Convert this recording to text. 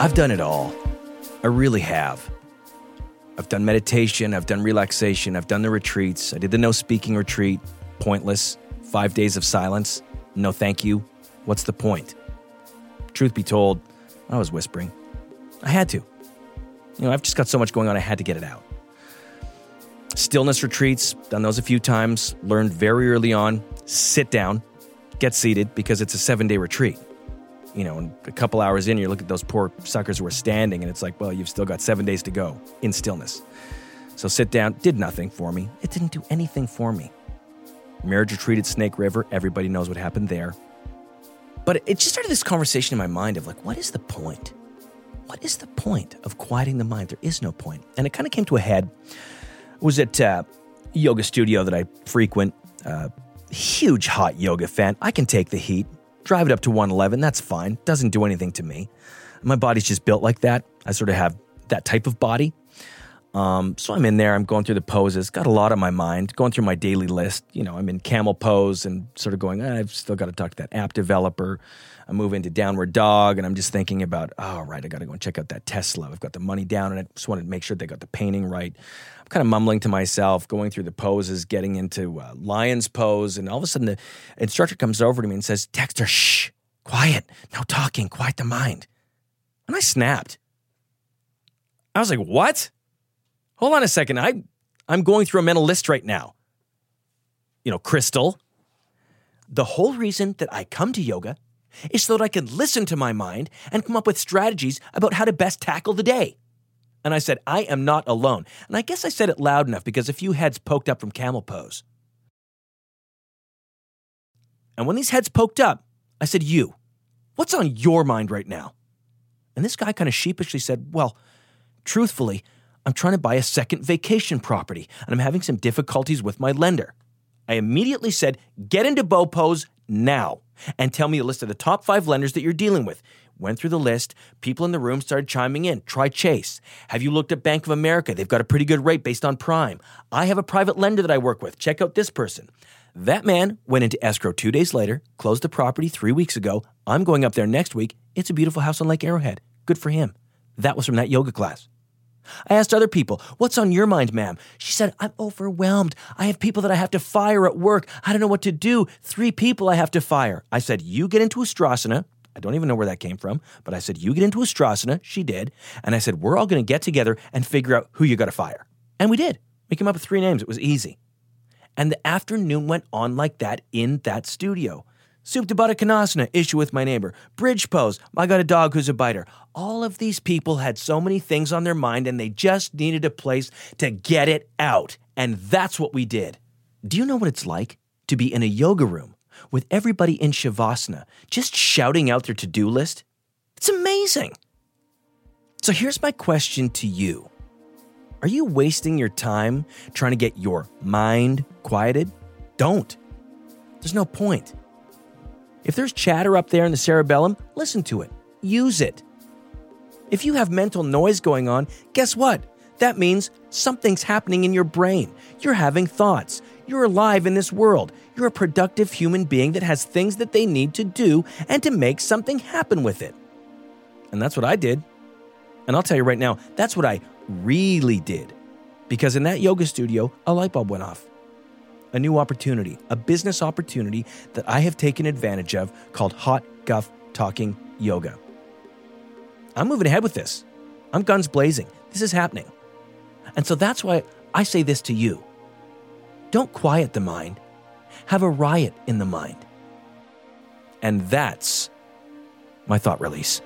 I've done it all. I really have. I've done meditation, I've done relaxation, I've done the retreats. I did the no speaking retreat, pointless. Five days of silence, no thank you. What's the point? Truth be told, I was whispering. I had to. You know, I've just got so much going on, I had to get it out. Stillness retreats, done those a few times, learned very early on sit down, get seated because it's a seven day retreat. You know, a couple hours in, you look at those poor suckers who are standing, and it's like, well, you've still got seven days to go in stillness. So sit down, did nothing for me. It didn't do anything for me. Marriage retreat at Snake River, everybody knows what happened there. But it just started this conversation in my mind of like, what is the point? What is the point of quieting the mind? There is no point. And it kind of came to a head. I was at a yoga studio that I frequent. Uh, huge hot yoga fan. I can take the heat. Drive it up to 111. That's fine. Doesn't do anything to me. My body's just built like that. I sort of have that type of body. Um, so I'm in there, I'm going through the poses, got a lot on my mind, going through my daily list. You know, I'm in camel pose and sort of going, I've still got to talk to that app developer. I move into downward dog and I'm just thinking about, oh, right, I got to go and check out that Tesla. I've got the money down and I just wanted to make sure they got the painting right. I'm kind of mumbling to myself, going through the poses, getting into uh, lion's pose. And all of a sudden the instructor comes over to me and says, Dexter, shh, quiet, no talking, quiet the mind. And I snapped. I was like, what? Hold on a second. I, I'm going through a mental list right now. You know, Crystal, the whole reason that I come to yoga is so that I can listen to my mind and come up with strategies about how to best tackle the day. And I said, I am not alone. And I guess I said it loud enough because a few heads poked up from camel pose. And when these heads poked up, I said, You, what's on your mind right now? And this guy kind of sheepishly said, Well, truthfully, I'm trying to buy a second vacation property and I'm having some difficulties with my lender. I immediately said, get into bow pose now and tell me a list of the top five lenders that you're dealing with. Went through the list. People in the room started chiming in. Try Chase. Have you looked at Bank of America? They've got a pretty good rate based on prime. I have a private lender that I work with. Check out this person. That man went into escrow two days later, closed the property three weeks ago. I'm going up there next week. It's a beautiful house on Lake Arrowhead. Good for him. That was from that yoga class. I asked other people, What's on your mind, ma'am? She said, I'm overwhelmed. I have people that I have to fire at work. I don't know what to do. Three people I have to fire. I said, You get into Ustrasana. I don't even know where that came from, but I said, You get into Ustrasana. She did. And I said, We're all going to get together and figure out who you got to fire. And we did. We came up with three names. It was easy. And the afternoon went on like that in that studio. Supta Baddha Konasana, issue with my neighbor. Bridge pose, I got a dog who's a biter. All of these people had so many things on their mind and they just needed a place to get it out. And that's what we did. Do you know what it's like to be in a yoga room with everybody in Shavasana just shouting out their to do list? It's amazing. So here's my question to you Are you wasting your time trying to get your mind quieted? Don't. There's no point. If there's chatter up there in the cerebellum, listen to it, use it. If you have mental noise going on, guess what? That means something's happening in your brain. You're having thoughts. You're alive in this world. You're a productive human being that has things that they need to do and to make something happen with it. And that's what I did. And I'll tell you right now, that's what I really did. Because in that yoga studio, a light bulb went off a new opportunity, a business opportunity that I have taken advantage of called Hot Guff Talking Yoga. I'm moving ahead with this. I'm guns blazing. This is happening. And so that's why I say this to you don't quiet the mind, have a riot in the mind. And that's my thought release.